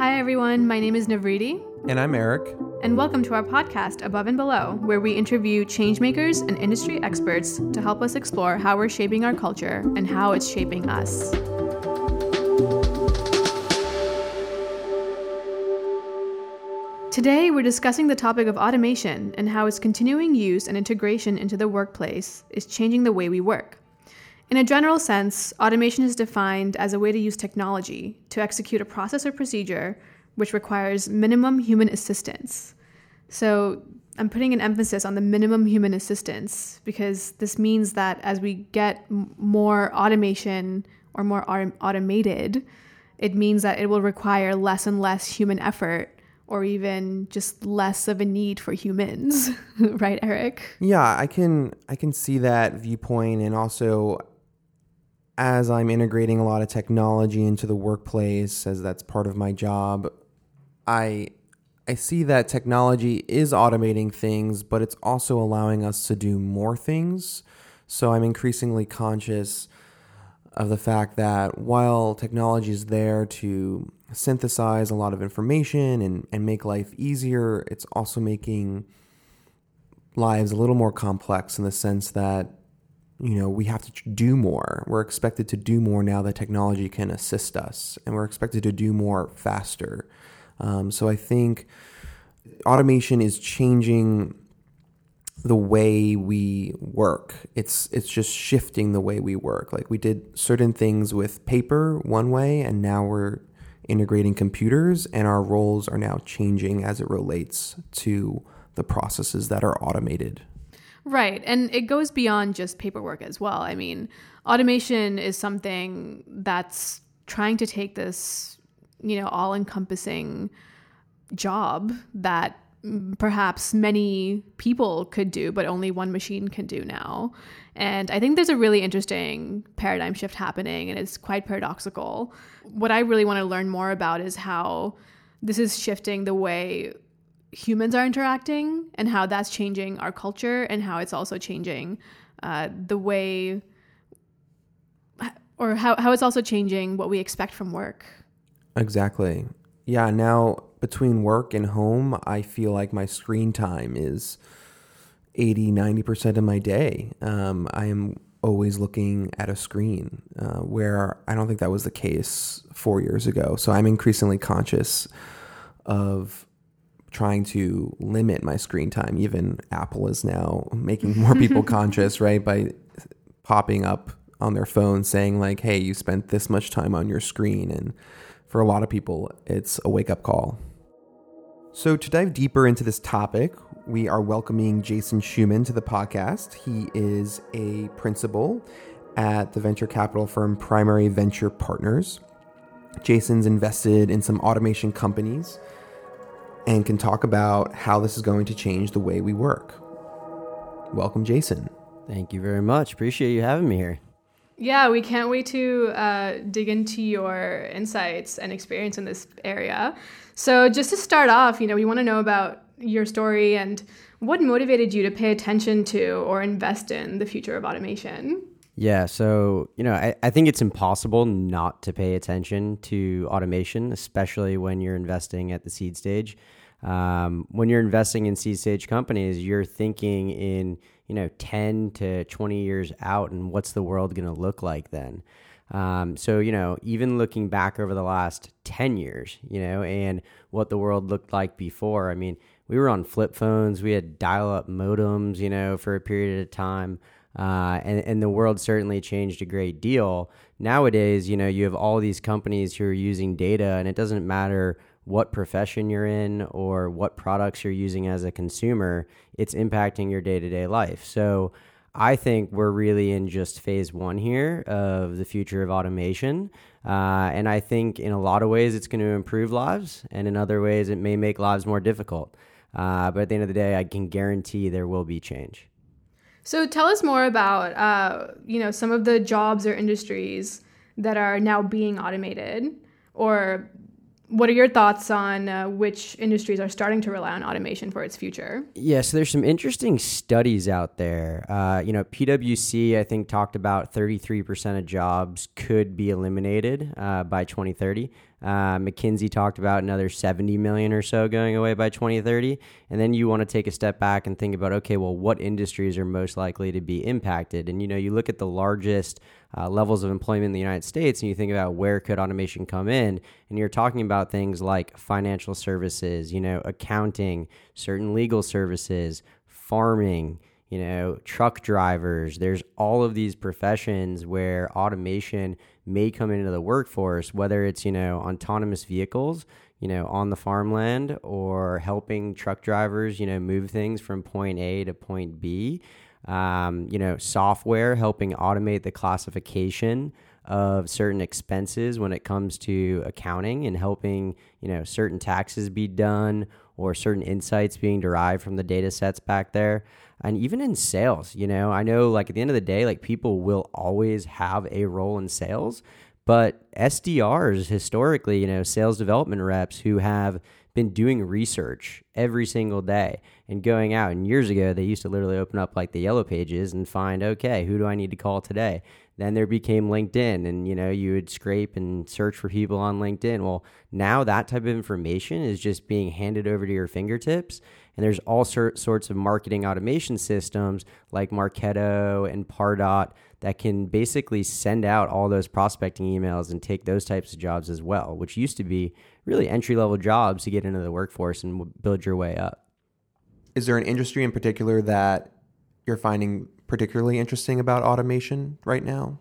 Hi, everyone. My name is Navriti. And I'm Eric. And welcome to our podcast, Above and Below, where we interview changemakers and industry experts to help us explore how we're shaping our culture and how it's shaping us. Today, we're discussing the topic of automation and how its continuing use and integration into the workplace is changing the way we work. In a general sense, automation is defined as a way to use technology to execute a process or procedure which requires minimum human assistance. So, I'm putting an emphasis on the minimum human assistance because this means that as we get more automation or more autom- automated, it means that it will require less and less human effort or even just less of a need for humans right eric yeah i can i can see that viewpoint and also as I'm integrating a lot of technology into the workplace, as that's part of my job, I I see that technology is automating things, but it's also allowing us to do more things. So I'm increasingly conscious of the fact that while technology is there to synthesize a lot of information and, and make life easier, it's also making lives a little more complex in the sense that you know, we have to do more. We're expected to do more now that technology can assist us, and we're expected to do more faster. Um, so I think automation is changing the way we work. It's it's just shifting the way we work. Like we did certain things with paper one way, and now we're integrating computers, and our roles are now changing as it relates to the processes that are automated. Right. And it goes beyond just paperwork as well. I mean, automation is something that's trying to take this, you know, all encompassing job that perhaps many people could do, but only one machine can do now. And I think there's a really interesting paradigm shift happening, and it's quite paradoxical. What I really want to learn more about is how this is shifting the way humans are interacting and how that's changing our culture and how it's also changing uh, the way or how, how it's also changing what we expect from work. Exactly. Yeah, now between work and home, I feel like my screen time is 80, 90% of my day. Um, I am always looking at a screen, uh, where I don't think that was the case four years ago. So I'm increasingly conscious of trying to limit my screen time. Even Apple is now making more people conscious, right? By popping up on their phone saying, like, hey, you spent this much time on your screen. And for a lot of people, it's a wake up call. So, to dive deeper into this topic, we are welcoming Jason Shuman to the podcast. He is a principal at the venture capital firm Primary Venture Partners. Jason's invested in some automation companies and can talk about how this is going to change the way we work. Welcome, Jason. Thank you very much. Appreciate you having me here. Yeah, we can't wait to uh, dig into your insights and experience in this area. So, just to start off, you know, we want to know about your story and what motivated you to pay attention to or invest in the future of automation. Yeah, so you know, I, I think it's impossible not to pay attention to automation, especially when you're investing at the seed stage um, when you're investing in seed stage companies, you're thinking in you know 10 to 20 years out, and what's the world going to look like then? Um, so you know, even looking back over the last 10 years, you know, and what the world looked like before. I mean, we were on flip phones, we had dial-up modems, you know, for a period of time. Uh, and, and the world certainly changed a great deal. Nowadays, you know, you have all these companies who are using data, and it doesn't matter what profession you're in or what products you're using as a consumer, it's impacting your day to day life. So I think we're really in just phase one here of the future of automation. Uh, and I think in a lot of ways it's going to improve lives, and in other ways it may make lives more difficult. Uh, but at the end of the day, I can guarantee there will be change. So tell us more about uh, you know some of the jobs or industries that are now being automated or what are your thoughts on uh, which industries are starting to rely on automation for its future? Yeah, so there's some interesting studies out there. Uh, you know, PwC, I think, talked about 33% of jobs could be eliminated uh, by 2030. Uh, McKinsey talked about another 70 million or so going away by 2030. And then you want to take a step back and think about, okay, well, what industries are most likely to be impacted? And, you know, you look at the largest uh, levels of employment in the United States and you think about where could automation come in, and you're talking about things like financial services, you know, accounting, certain legal services, farming, you know, truck drivers. There's all of these professions where automation may come into the workforce, whether it's, you know, autonomous vehicles, you know, on the farmland or helping truck drivers, you know, move things from point A to point B um, you know, software helping automate the classification of certain expenses when it comes to accounting and helping, you know, certain taxes be done or certain insights being derived from the data sets back there. And even in sales, you know, I know like at the end of the day, like people will always have a role in sales, but SDRs historically, you know, sales development reps who have been doing research every single day and going out. And years ago, they used to literally open up like the yellow pages and find, okay, who do I need to call today? Then there became LinkedIn, and you know, you would scrape and search for people on LinkedIn. Well, now that type of information is just being handed over to your fingertips. And there's all sorts of marketing automation systems like Marketo and Pardot that can basically send out all those prospecting emails and take those types of jobs as well, which used to be really entry level jobs to get into the workforce and build your way up. Is there an industry in particular that you're finding particularly interesting about automation right now?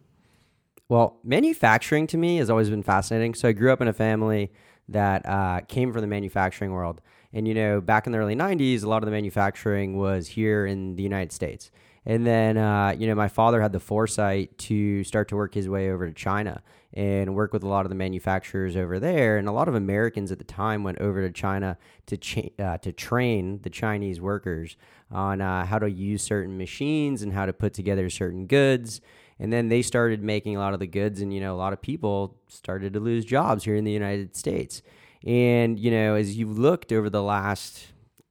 Well, manufacturing to me has always been fascinating. So I grew up in a family that uh, came from the manufacturing world. And, you know, back in the early 90s, a lot of the manufacturing was here in the United States. And then, uh, you know, my father had the foresight to start to work his way over to China and work with a lot of the manufacturers over there. And a lot of Americans at the time went over to China to cha- uh, to train the Chinese workers on uh, how to use certain machines and how to put together certain goods. And then they started making a lot of the goods, and you know, a lot of people started to lose jobs here in the United States. And you know, as you've looked over the last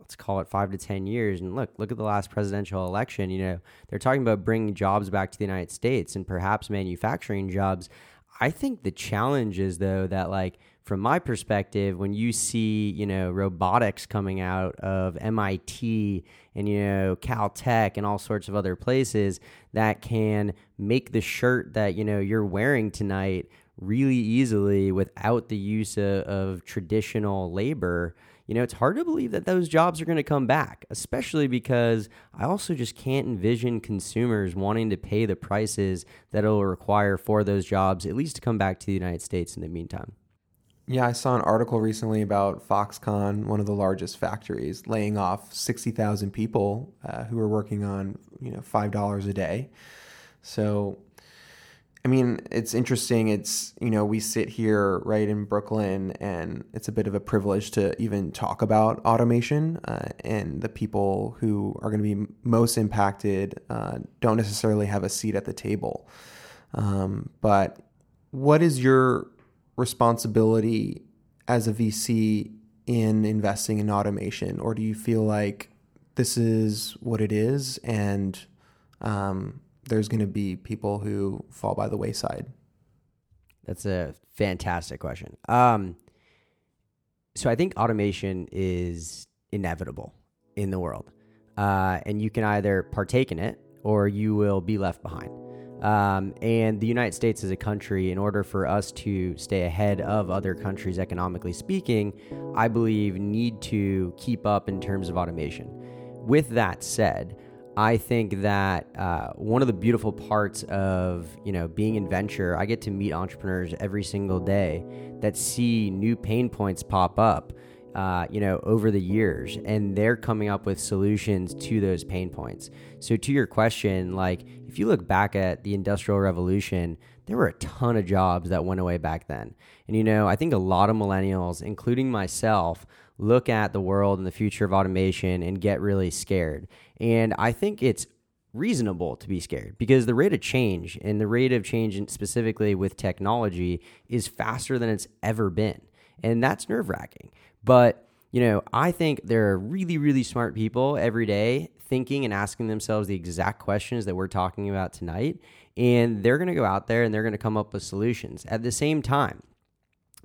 let's call it five to 10 years. And look, look at the last presidential election. You know, they're talking about bringing jobs back to the United States and perhaps manufacturing jobs. I think the challenge is though that like from my perspective, when you see you know robotics coming out of MIT and you know Caltech and all sorts of other places that can make the shirt that you know you're wearing tonight really easily without the use of, of traditional labor you know, it's hard to believe that those jobs are going to come back, especially because I also just can't envision consumers wanting to pay the prices that it'll require for those jobs, at least to come back to the United States in the meantime. Yeah, I saw an article recently about Foxconn, one of the largest factories, laying off 60,000 people uh, who are working on, you know, $5 a day. So I mean, it's interesting. It's, you know, we sit here right in Brooklyn and it's a bit of a privilege to even talk about automation. Uh, and the people who are going to be most impacted uh, don't necessarily have a seat at the table. Um, but what is your responsibility as a VC in investing in automation? Or do you feel like this is what it is and, um, there's going to be people who fall by the wayside? That's a fantastic question. Um, so I think automation is inevitable in the world, uh, and you can either partake in it or you will be left behind. Um, and the United States as a country, in order for us to stay ahead of other countries economically speaking, I believe need to keep up in terms of automation. With that said, I think that uh, one of the beautiful parts of you know being in venture, I get to meet entrepreneurs every single day that see new pain points pop up, uh, you know, over the years, and they're coming up with solutions to those pain points. So to your question, like if you look back at the Industrial Revolution, there were a ton of jobs that went away back then, and you know, I think a lot of millennials, including myself look at the world and the future of automation and get really scared. And I think it's reasonable to be scared because the rate of change and the rate of change specifically with technology is faster than it's ever been. And that's nerve wracking. But, you know, I think there are really, really smart people every day thinking and asking themselves the exact questions that we're talking about tonight. And they're going to go out there and they're going to come up with solutions. At the same time,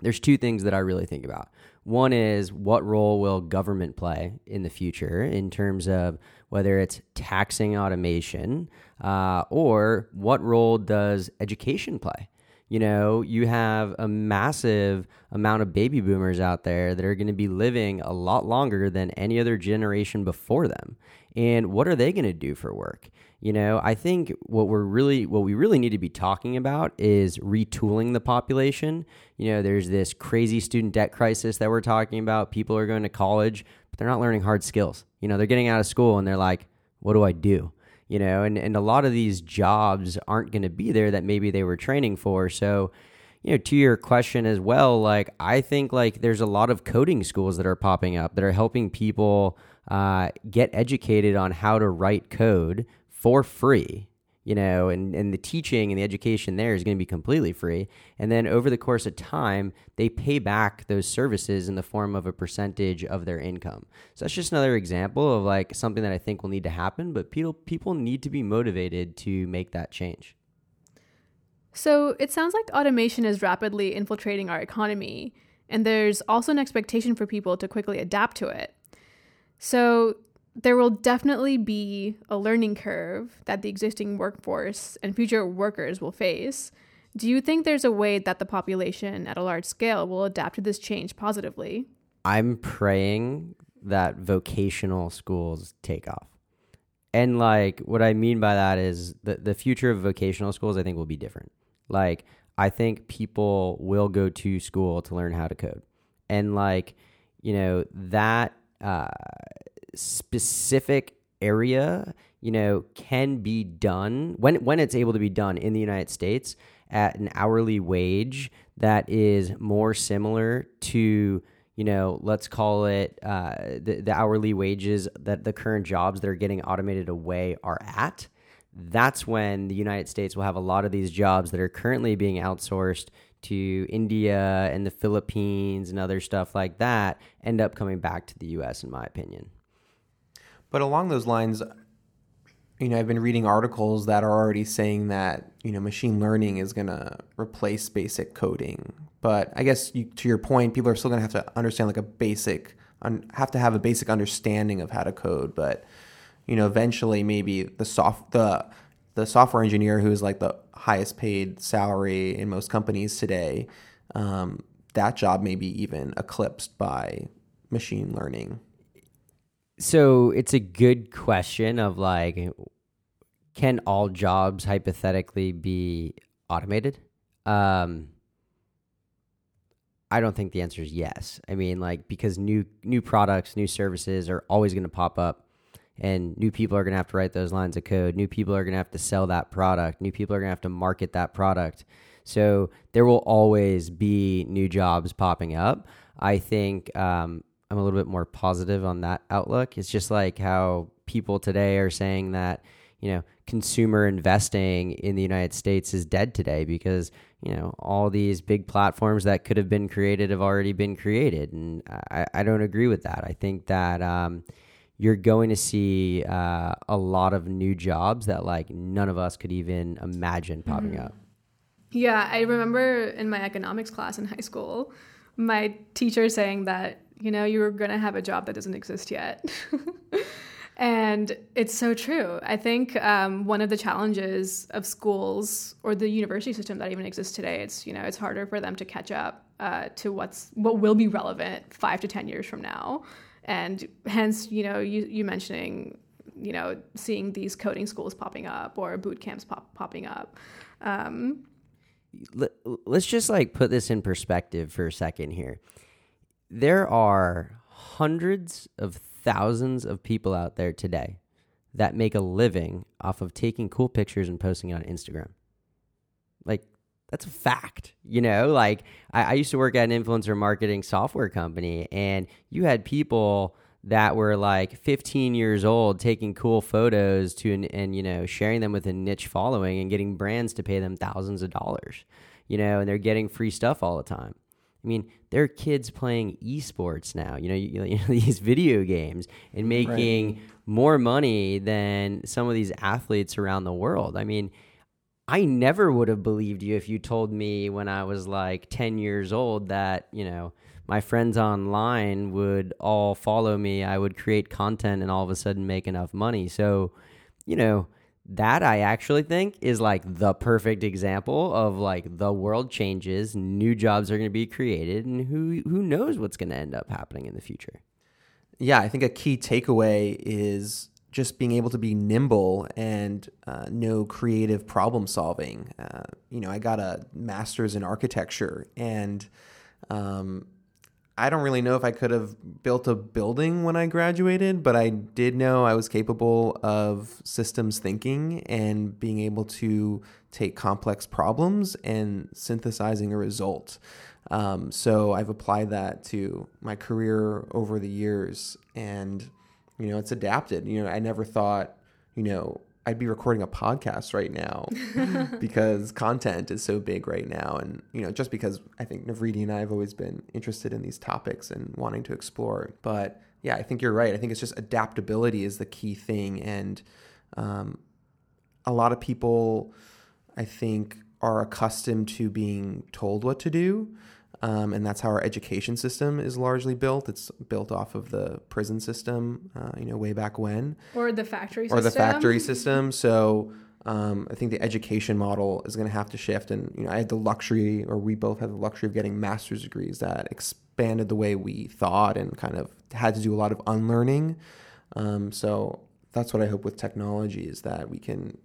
there's two things that I really think about. One is what role will government play in the future in terms of whether it's taxing automation uh, or what role does education play? You know, you have a massive amount of baby boomers out there that are going to be living a lot longer than any other generation before them. And what are they going to do for work? You know, I think what we're really what we really need to be talking about is retooling the population. You know, there's this crazy student debt crisis that we're talking about. People are going to college, but they're not learning hard skills. You know, they're getting out of school and they're like, "What do I do?" You know, and and a lot of these jobs aren't going to be there that maybe they were training for. So, you know, to your question as well, like I think like there's a lot of coding schools that are popping up that are helping people uh, get educated on how to write code for free you know, and, and the teaching and the education there is going to be completely free. And then over the course of time, they pay back those services in the form of a percentage of their income. So that's just another example of like something that I think will need to happen, but people people need to be motivated to make that change. So it sounds like automation is rapidly infiltrating our economy, and there's also an expectation for people to quickly adapt to it. So there will definitely be a learning curve that the existing workforce and future workers will face. Do you think there's a way that the population at a large scale will adapt to this change positively? I'm praying that vocational schools take off. And like what I mean by that is the the future of vocational schools I think will be different. Like I think people will go to school to learn how to code. And like, you know, that uh specific area, you know, can be done when when it's able to be done in the United States at an hourly wage that is more similar to you know, let's call it uh, the, the hourly wages that the current jobs that are getting automated away are at. That's when the United States will have a lot of these jobs that are currently being outsourced to India and the Philippines and other stuff like that end up coming back to the US, in my opinion. But along those lines, you know, I've been reading articles that are already saying that, you know, machine learning is going to replace basic coding. But I guess you, to your point, people are still going to have to understand like a basic, un, have to have a basic understanding of how to code. But, you know, eventually maybe the soft, the, the software engineer who is like the highest paid salary in most companies today, um, that job may be even eclipsed by machine learning so it's a good question of like can all jobs hypothetically be automated? Um i don't think the answer is yes. I mean like because new new products new services are always going to pop up and new people are going to have to write those lines of code. New people are going to have to sell that product. New people are going to have to market that product. So there will always be new jobs popping up. I think um, I'm a little bit more positive on that outlook. It's just like how people today are saying that, you know, consumer investing in the United States is dead today because, you know, all these big platforms that could have been created have already been created. And I, I don't agree with that. I think that um, you're going to see uh, a lot of new jobs that like none of us could even imagine popping mm-hmm. up. Yeah, I remember in my economics class in high school, my teacher saying that you know, you're going to have a job that doesn't exist yet. and it's so true. I think um, one of the challenges of schools or the university system that even exists today, it's, you know, it's harder for them to catch up uh, to what's, what will be relevant five to 10 years from now. And hence, you know, you, you mentioning, you know, seeing these coding schools popping up or boot camps pop, popping up. Um, Let's just like put this in perspective for a second here there are hundreds of thousands of people out there today that make a living off of taking cool pictures and posting it on Instagram. Like, that's a fact. You know, like I, I, used to work at an influencer marketing software company, and you had people that were like 15 years old taking cool photos to and, and you know sharing them with a niche following and getting brands to pay them thousands of dollars you know and they're getting free stuff all the time I mean, there are kids playing esports now, you know, you, you know these video games and making right. more money than some of these athletes around the world. I mean, I never would have believed you if you told me when I was like 10 years old that, you know, my friends online would all follow me. I would create content and all of a sudden make enough money. So, you know, that I actually think is like the perfect example of like the world changes, new jobs are going to be created, and who who knows what's going to end up happening in the future. Yeah, I think a key takeaway is just being able to be nimble and uh, know creative problem solving. Uh, you know, I got a master's in architecture, and um, I don't really know if I could have built a building when I graduated, but I did know I was capable of systems thinking and being able to take complex problems and synthesizing a result. Um, so I've applied that to my career over the years, and you know, it's adapted. You know, I never thought, you know, I'd be recording a podcast right now because content is so big right now. And, you know, just because I think Navriti and I have always been interested in these topics and wanting to explore. But yeah, I think you're right. I think it's just adaptability is the key thing. And um, a lot of people, I think, are accustomed to being told what to do. Um, and that's how our education system is largely built. It's built off of the prison system, uh, you know, way back when, or the factory, or system. the factory system. So um, I think the education model is going to have to shift. And you know, I had the luxury, or we both had the luxury of getting master's degrees that expanded the way we thought and kind of had to do a lot of unlearning. Um, so that's what I hope with technology is that we can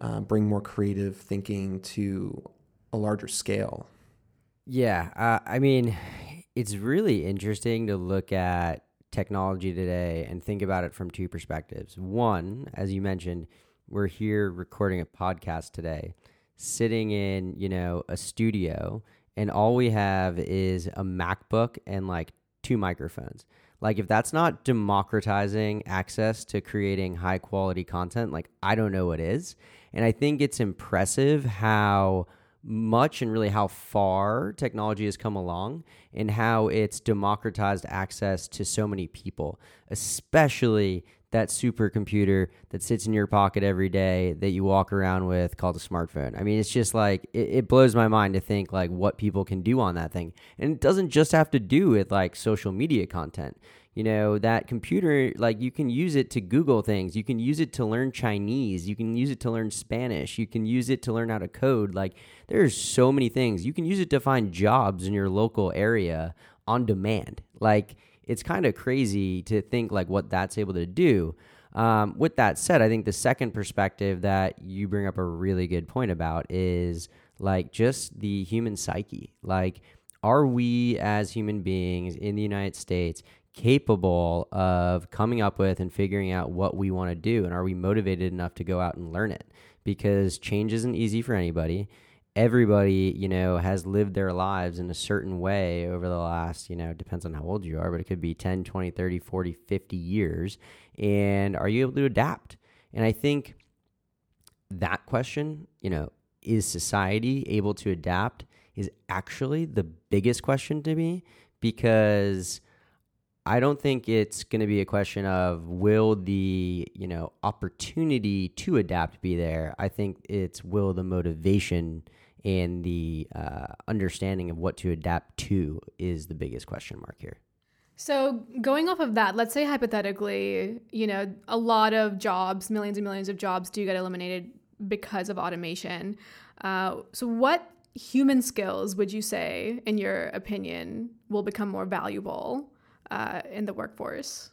uh, bring more creative thinking to a larger scale. Yeah, uh, I mean, it's really interesting to look at technology today and think about it from two perspectives. One, as you mentioned, we're here recording a podcast today, sitting in, you know, a studio, and all we have is a MacBook and like two microphones. Like if that's not democratizing access to creating high quality content, like I don't know what is. And I think it's impressive how much and really how far technology has come along and how it's democratized access to so many people, especially that supercomputer that sits in your pocket every day that you walk around with called a smartphone. I mean, it's just like it, it, blows my mind to think like what people can do on that thing. And it doesn't just have to do with like social media content you know that computer like you can use it to google things. You can use it to learn chinese. You can use it to learn spanish. You can use it to learn how to code. Like there's so many things. You can use it to find jobs in your local area on demand. Like it's kind of crazy to think like what that's able to do. Um, with that said i think the second perspective that you bring up a really good point about is like just the human psyche. Like are we as human beings in the united states capable of coming up with and figuring out what we want to do and are we motivated enough to go out and learn it? Because change isn't easy for anybody. Everybody you know has lived their lives in a certain way over the last you know depends on how old you are but it could be 10 20 30 40 50 years and are you able to adapt? And i think that question you know is society able to adapt is actually the biggest question to me because I don't think it's going to be a question of will the you know opportunity to adapt be there. I think it's will the motivation and the uh, understanding of what to adapt to is the biggest question mark here. So going off of that, let's say hypothetically, you know, a lot of jobs, millions and millions of jobs, do get eliminated because of automation. Uh, so what human skills would you say, in your opinion, will become more valuable? Uh, in the workforce?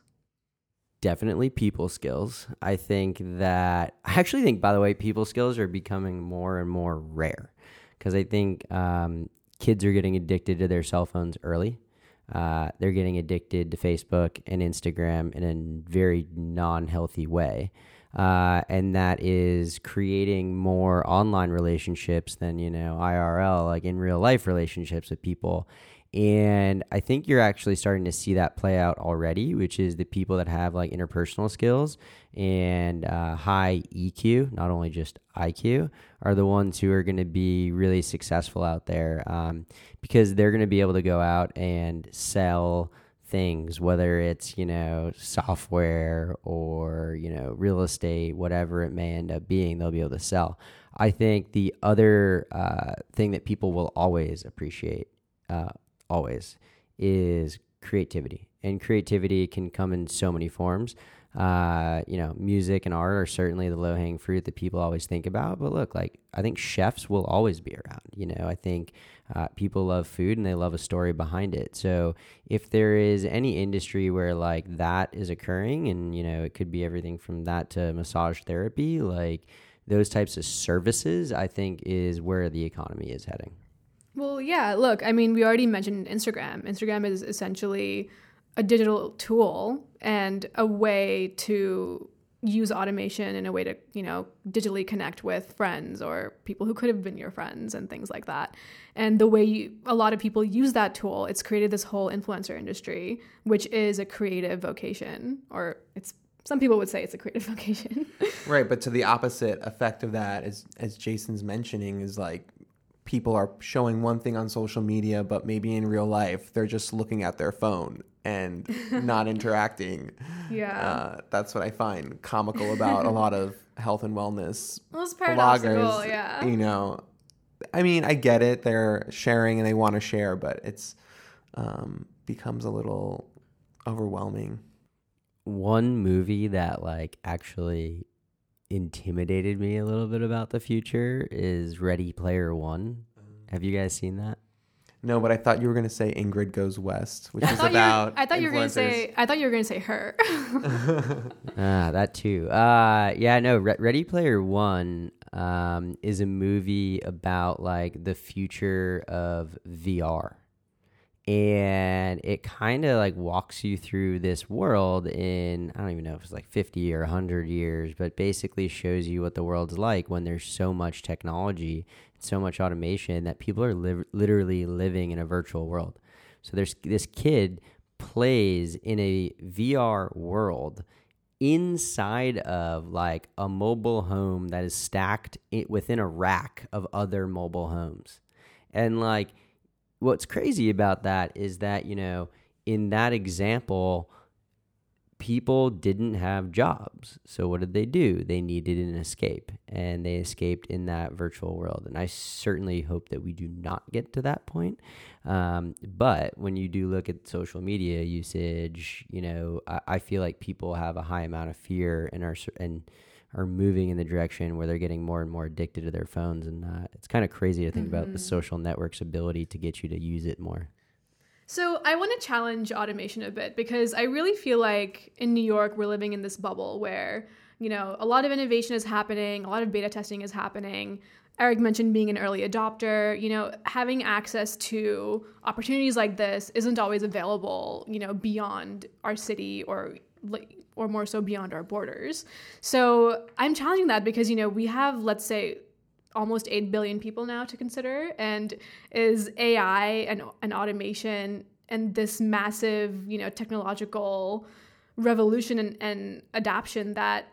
Definitely people skills. I think that, I actually think, by the way, people skills are becoming more and more rare because I think um, kids are getting addicted to their cell phones early. Uh, they're getting addicted to Facebook and Instagram in a very non healthy way. Uh, and that is creating more online relationships than you know IRL, like in real life relationships with people. And I think you're actually starting to see that play out already, which is the people that have like interpersonal skills and uh, high EQ, not only just IQ, are the ones who are going to be really successful out there um, because they're going to be able to go out and sell things, whether it's, you know, software or, you know, real estate, whatever it may end up being, they'll be able to sell. I think the other uh, thing that people will always appreciate, uh, always, is creativity. And creativity can come in so many forms. Uh, you know, music and art are certainly the low hanging fruit that people always think about. But look, like, I think chefs will always be around. You know, I think uh, people love food and they love a story behind it. So if there is any industry where like that is occurring, and, you know, it could be everything from that to massage therapy, like those types of services, I think is where the economy is heading. Well, yeah, look, I mean, we already mentioned Instagram. Instagram is essentially a digital tool and a way to use automation in a way to you know digitally connect with friends or people who could have been your friends and things like that. And the way you, a lot of people use that tool it's created this whole influencer industry which is a creative vocation or it's some people would say it's a creative vocation. Right but to the opposite effect of that as as jason's mentioning is like people are showing one thing on social media but maybe in real life they're just looking at their phone and not interacting. Yeah. Uh, that's what I find comical about a lot of health and wellness well, bloggers. Yeah. You know, I mean, I get it. They're sharing and they want to share, but it's um, becomes a little overwhelming. One movie that like actually intimidated me a little bit about the future is Ready Player One. Have you guys seen that? No, but I thought you were going to say Ingrid Goes West, which is about. I thought you were going to say. I thought you were going to say her. ah, that too. Uh, yeah, no. Re- Ready Player One um, is a movie about like the future of VR, and it kind of like walks you through this world in I don't even know if it's like fifty or hundred years, but basically shows you what the world's like when there's so much technology so much automation that people are li- literally living in a virtual world. So there's this kid plays in a VR world inside of like a mobile home that is stacked within a rack of other mobile homes. And like what's crazy about that is that, you know, in that example, people didn't have jobs. So what did they do? They needed an escape and they escaped in that virtual world. And I certainly hope that we do not get to that point. Um, but when you do look at social media usage, you know, I, I, feel like people have a high amount of fear and are and are moving in the direction where they're getting more and more addicted to their phones. And uh, it's kind of crazy to think mm-hmm. about the mm-hmm. social network's ability to get you to use it more. So I want to challenge automation a bit because I really feel like in New York we're living in this bubble where, you know, a lot of innovation is happening, a lot of beta testing is happening. Eric mentioned being an early adopter, you know, having access to opportunities like this isn't always available, you know, beyond our city or or more so beyond our borders. So I'm challenging that because, you know, we have, let's say, almost 8 billion people now to consider and is ai and, and automation and this massive you know technological revolution and, and adoption that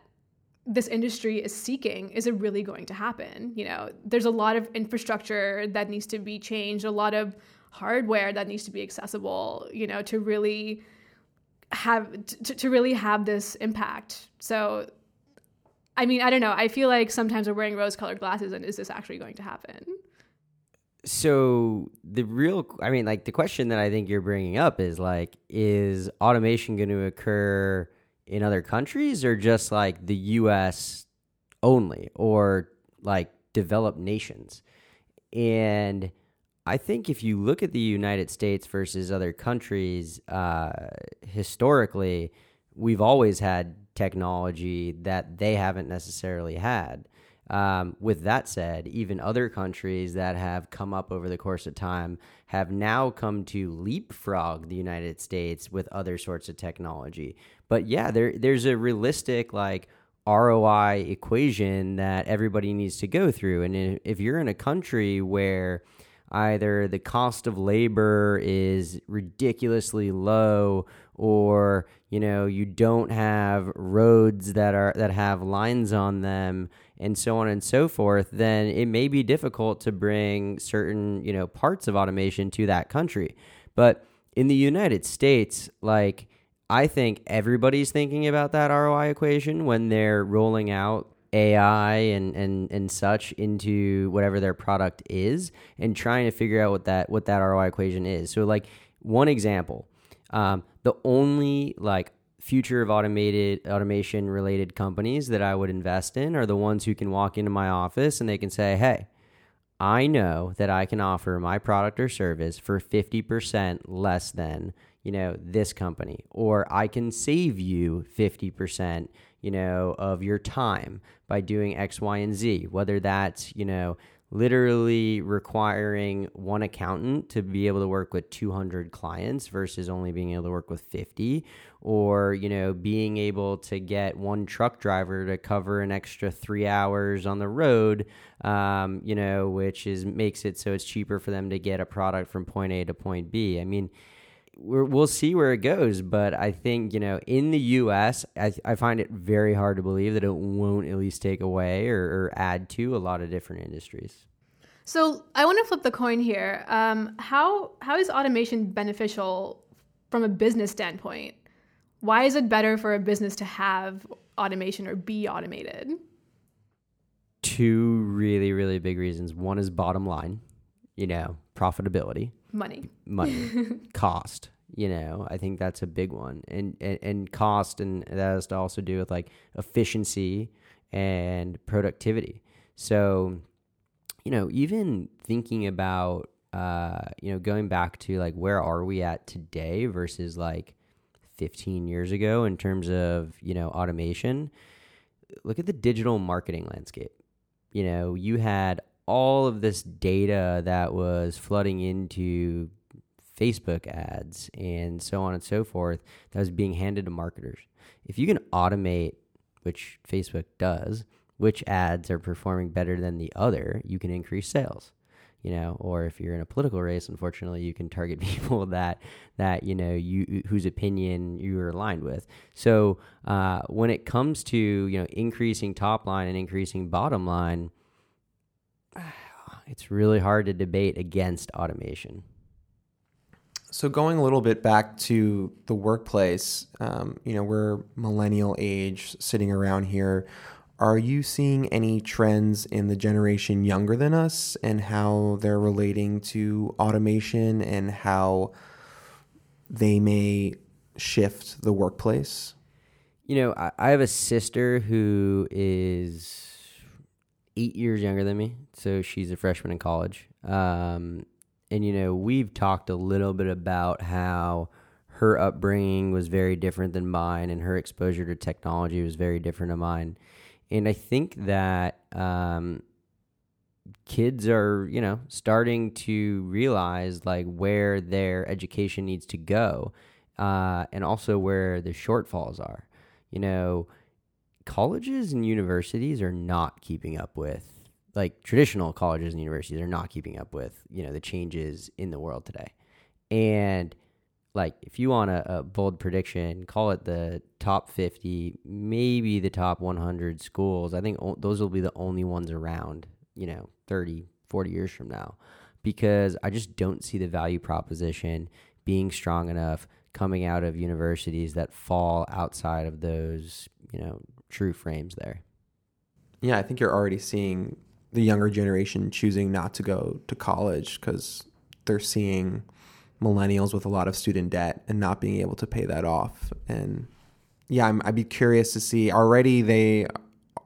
this industry is seeking is it really going to happen you know there's a lot of infrastructure that needs to be changed a lot of hardware that needs to be accessible you know to really have to, to really have this impact so I mean, I don't know. I feel like sometimes we're wearing rose colored glasses, and is this actually going to happen? So the real, I mean, like the question that I think you're bringing up is like, is automation going to occur in other countries or just like the U.S. only, or like developed nations? And I think if you look at the United States versus other countries, uh, historically, we've always had technology that they haven't necessarily had. Um, with that said, even other countries that have come up over the course of time have now come to leapfrog the United States with other sorts of technology. But yeah, there there's a realistic like ROI equation that everybody needs to go through. And if you're in a country where either the cost of labor is ridiculously low or you know you don't have roads that are that have lines on them and so on and so forth then it may be difficult to bring certain you know parts of automation to that country. But in the United States like I think everybody's thinking about that ROI equation when they're rolling out AI and, and, and such into whatever their product is and trying to figure out what that what that ROI equation is. So like one example, um, the only like future of automated automation related companies that I would invest in are the ones who can walk into my office and they can say, "Hey, I know that I can offer my product or service for 50% less than you know, this company, or I can save you 50%, you know, of your time by doing X, Y, and Z, whether that's, you know, literally requiring one accountant to be able to work with 200 clients versus only being able to work with 50 or you know being able to get one truck driver to cover an extra three hours on the road um, you know which is makes it so it's cheaper for them to get a product from point a to point b. I mean we will see where it goes. But I think you know, in the U.S., I, I, find it very hard to believe that it won't at least take away or, or add to a lot of different industries. So I want to flip the coin here. Um, how how is automation beneficial from a business standpoint? Why is it better for a business to have automation or be automated? Two really really big reasons. One is bottom line, you know, profitability money. Money. Cost you know i think that's a big one. And, and and cost and that has to also do with like efficiency and productivity. So you know even thinking about uh you know going back to like where are we at today versus like 15 years ago in terms of you know automation look at the digital marketing landscape. You know you had all of this data that was flooding into Facebook ads and so on and so forth that was being handed to marketers. If you can automate, which Facebook does, which ads are performing better than the other, you can increase sales. You know, or if you're in a political race, unfortunately, you can target people that that you know you whose opinion you are aligned with. So uh, when it comes to you know increasing top line and increasing bottom line, it's really hard to debate against automation. So going a little bit back to the workplace, um, you know, we're millennial age sitting around here. Are you seeing any trends in the generation younger than us and how they're relating to automation and how they may shift the workplace? You know, I, I have a sister who is eight years younger than me, so she's a freshman in college. Um, and you know, we've talked a little bit about how her upbringing was very different than mine, and her exposure to technology was very different than mine. And I think that um, kids are, you know, starting to realize like where their education needs to go, uh, and also where the shortfalls are. You know, colleges and universities are not keeping up with like traditional colleges and universities are not keeping up with you know the changes in the world today. And like if you want a, a, bold prediction call it the top 50 maybe the top 100 schools. I think o- those will be the only ones around you know 30 40 years from now. Because i just don't see the value proposition being strong enough coming out of universities that fall outside of those you know true frames there. Yeah, I think you're already seeing the younger generation choosing not to go to college because they're seeing millennials with a lot of student debt and not being able to pay that off. And yeah, i would be curious to see. Already, they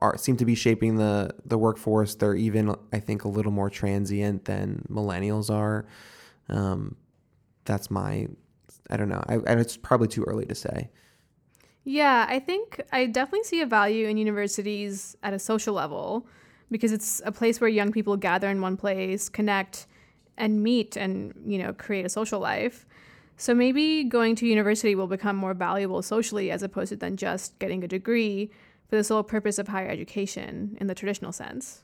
are seem to be shaping the the workforce. They're even, I think, a little more transient than millennials are. Um, that's my, I don't know. I, and it's probably too early to say. Yeah, I think I definitely see a value in universities at a social level because it's a place where young people gather in one place, connect, and meet and, you know, create a social life. So maybe going to university will become more valuable socially as opposed to than just getting a degree, for the sole purpose of higher education in the traditional sense.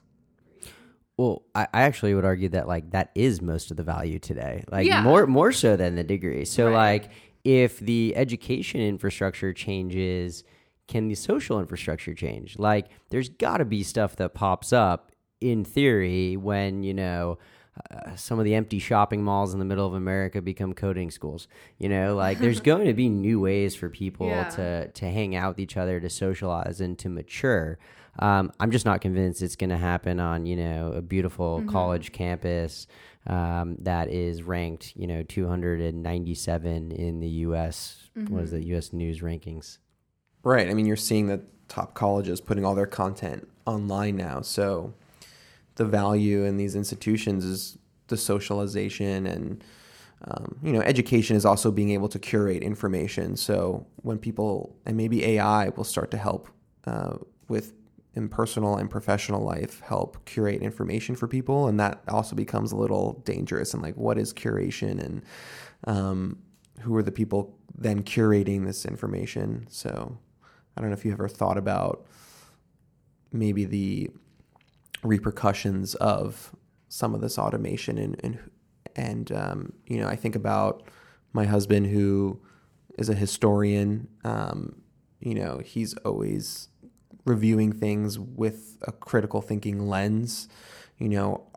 Well, I, I actually would argue that like that is most of the value today. Like Yeah. more more so than the degree. So Right. like if the education infrastructure changes, can the social infrastructure change? Like there's got to be stuff that pops up in theory when, you know, uh, some of the empty shopping malls in the middle of America become coding schools. You know, like there's going to be new ways for people Yeah. to to hang out with each other, to socialize, and to mature. Um, I'm just not convinced it's going to happen on you know a beautiful college campus um, that is ranked you know 297 in the U.S. What is it? U.S. News rankings. Right. I mean, you're seeing the top colleges putting all their content online now. So the value in these institutions is the socialization and, um, you know, education is also being able to curate information. So when people, and maybe AI will start to help uh, with in personal and professional life, help curate information for people. And that also becomes a little dangerous. And like, what is curation and um, who are the people then curating this information? So, I don't know if you ever thought about maybe the repercussions of some of this automation and and and um, you know I think about my husband who is a historian. Um, you know he's always reviewing things with a critical thinking lens. You know,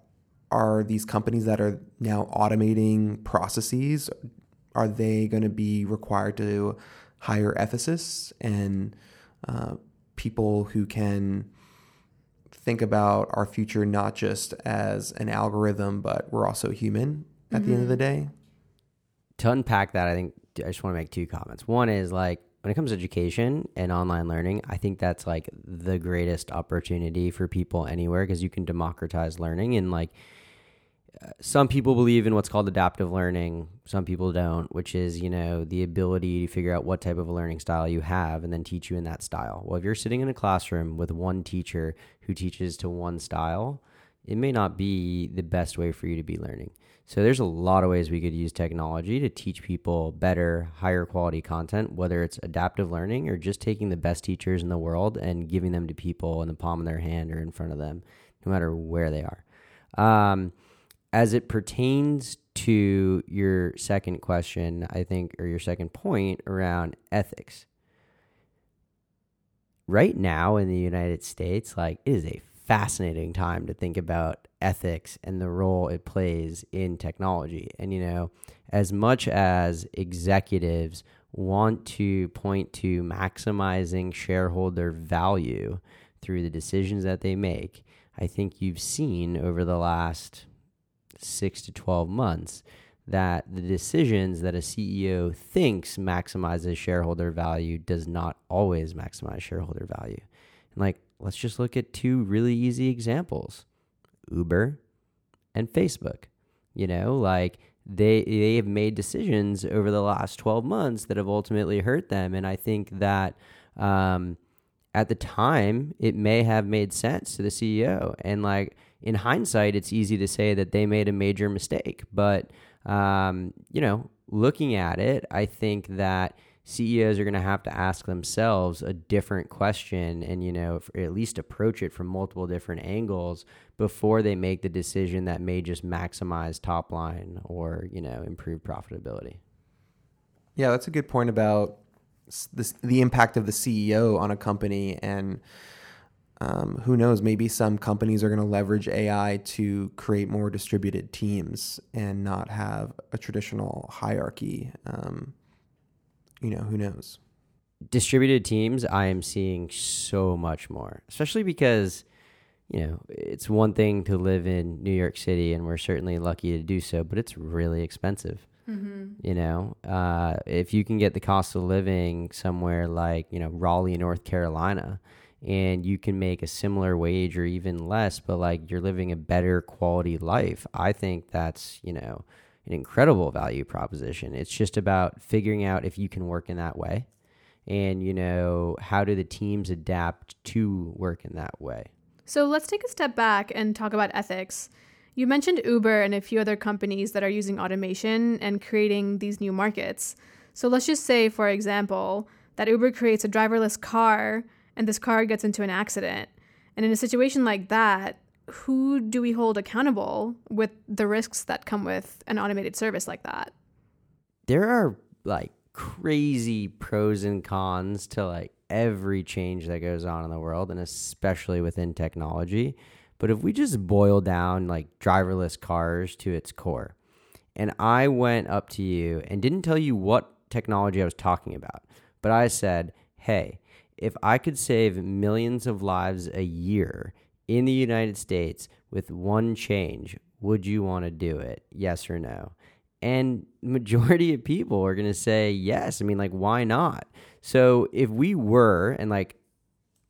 are these companies that are now automating processes are they going to be required to hire ethicists and uh, people who can think about our future not just as an algorithm, but we're also human at the end of the day? to unpack that, I think I just want to make two comments. One is like when it comes to education and online learning, I think that's like the greatest opportunity for people anywhere because you can democratize learning and like some people believe in what's called adaptive learning, some people don't, which is, you know, the ability to figure out what type of a learning style you have and then teach you in that style. Well, if you're sitting in a classroom with one teacher who teaches to one style, it may not be the best way for you to be learning. So there's a lot of ways we could use technology to teach people better, higher quality content, whether it's adaptive learning or just taking the best teachers in the world and giving them to people in the palm of their hand or in front of them, no matter where they are. Um, as it pertains to your second question, I think, or your second point around ethics, right now in the United States, like it is a fascinating time to think about ethics and the role it plays in technology. And, you know, as much as executives want to point to maximizing shareholder value through the decisions that they make, I think you've seen over the last six to 12 months that the decisions that a CEO thinks maximizes shareholder value does not always maximize shareholder value. And like, let's just look at two really easy examples Uber and Facebook. You know, like they they have made decisions over the last 12 months that have ultimately hurt them and I think that um, at the time it may have made sense to the CEO and like in hindsight it's easy to say that they made a major mistake but um, you know looking at it I think that CEOs are going to have to ask themselves a different question and you know at least approach it from multiple different angles before they make the decision that may just maximize top line or you know improve profitability Yeah, that's a good point about this, the impact of the CEO on a company. And um, who knows, maybe some companies are going to leverage AI to create more distributed teams and not have a traditional hierarchy. Um, you know, who knows? distributed teams i am seeing so much more especially because you know it's one thing to live in new york city and we're certainly lucky to do so but it's really expensive you know uh, if you can get the cost of living somewhere like you know raleigh north carolina and you can make a similar wage or even less but like you're living a better quality life i think that's you know an incredible value proposition it's just about figuring out if you can work in that way and you know how do the teams adapt to work in that way So let's take a step back and talk about ethics. You mentioned Uber and a few other companies that are using automation and creating these new markets. So let's just say, for example, that Uber creates a driverless car and this car gets into an accident. And in a situation like that, who do we hold accountable with the risks that come with an automated service like that? There are like crazy pros and cons to like every change that goes on in the world and especially within technology. But if we just boil down like driverless cars to its core, and I went up to you and didn't tell you what technology I was talking about, but I said, hey, if I could save millions of lives a year in the United States with one change, would you want to do it? Yes or no? And majority of people are going to say yes. I mean, like, why not? So if we were, and like,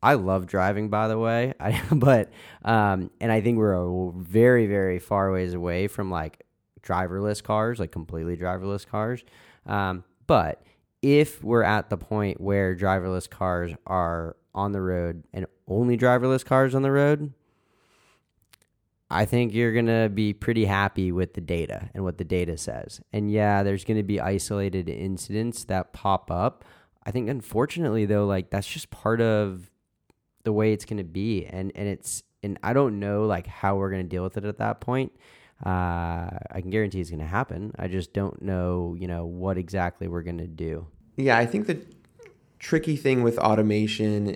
I love driving, by the way, I, but um, and I think we're very, very far ways away from like driverless cars, like completely driverless cars. Um, but if we're at the point where driverless cars are on the road and only driverless cars on the road, I think you're going to be pretty happy with the data and what the data says. And yeah, there's going to be isolated incidents that pop up. I think unfortunately though like that's just part of the way it's going to be and and it's and I don't know like how we're going to deal with it at that point. Uh, I can guarantee it's going to happen. I just don't know, you know, what exactly we're going to do. Yeah, I think the tricky thing with automation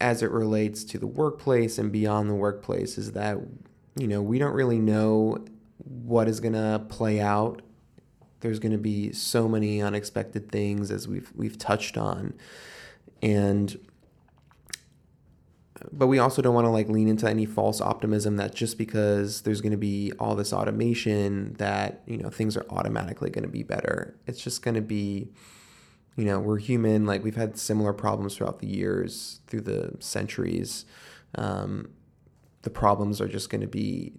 as it relates to the workplace and beyond the workplace is that you know, we don't really know what is going to play out. There's going to be so many unexpected things as we've we've touched on. And but we also don't want to like lean into any false optimism that just because there's going to be all this automation that you know things are automatically going to be better it's just going to be you know we're human like we've had similar problems throughout the years through the centuries um, the problems are just going to be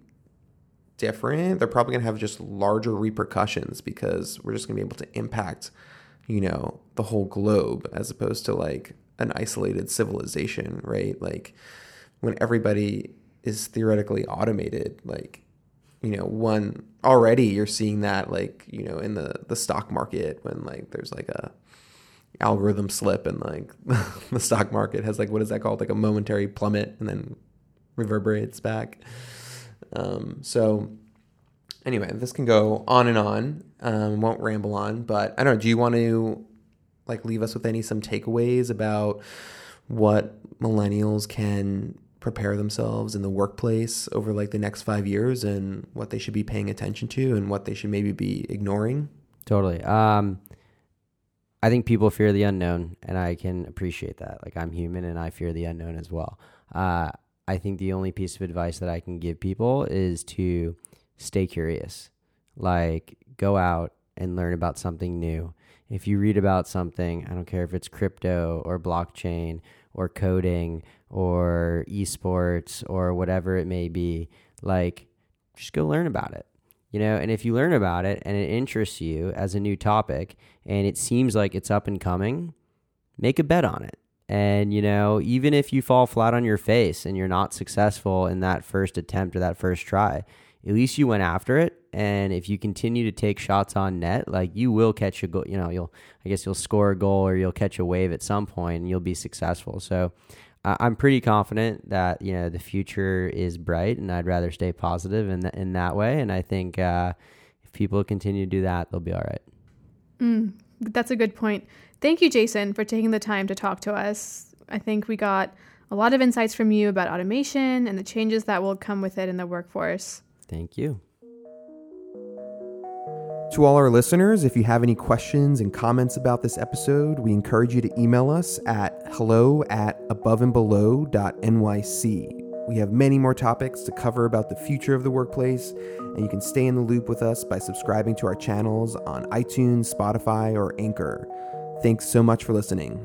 different they're probably going to have just larger repercussions because we're just going to be able to impact you know the whole globe as opposed to like an isolated civilization, right? Like when everybody is theoretically automated, like you know, one already you're seeing that like, you know, in the the stock market when like there's like a algorithm slip and like the stock market has like what is that called? Like a momentary plummet and then reverberates back. Um, so anyway, this can go on and on. Um, won't ramble on, but I don't know. Do you want to like leave us with any some takeaways about what millennials can prepare themselves in the workplace over like the next five years and what they should be paying attention to and what they should maybe be ignoring totally um i think people fear the unknown and i can appreciate that. Like i'm human and i fear the unknown as well. Uh i think the only piece of advice that i can give people is to stay curious. Like go out and learn about something new. If you read about something, I don't care if it's crypto or blockchain or coding or esports or whatever it may be, like just go learn about it. You know, and if you learn about it and it interests you as a new topic and it seems like it's up and coming, make a bet on it. And, you know, even if you fall flat on your face and you're not successful in that first attempt or that first try, at least you went after it. And if you continue to take shots on net, like you will catch a goal, you know, you'll, I guess you'll score a goal or you'll catch a wave at some point and you'll be successful. So I'm pretty confident that, you know, the future is bright and I'd rather stay positive in, th- in that way. And I think uh, if people continue to do that, they'll be all right. Mm, that's a good point. Thank you, Jason, for taking the time to talk to us. I think we got a lot of insights from you about automation and the changes that will come with it in the workforce. Thank you. To all our listeners, if you have any questions and comments about this episode, we encourage you to email us at hello at aboveandbelow.nyc. We have many more topics to cover about the future of the workplace, and you can stay in the loop with us by subscribing to our channels on iTunes, Spotify, or Anchor. Thanks so much for listening.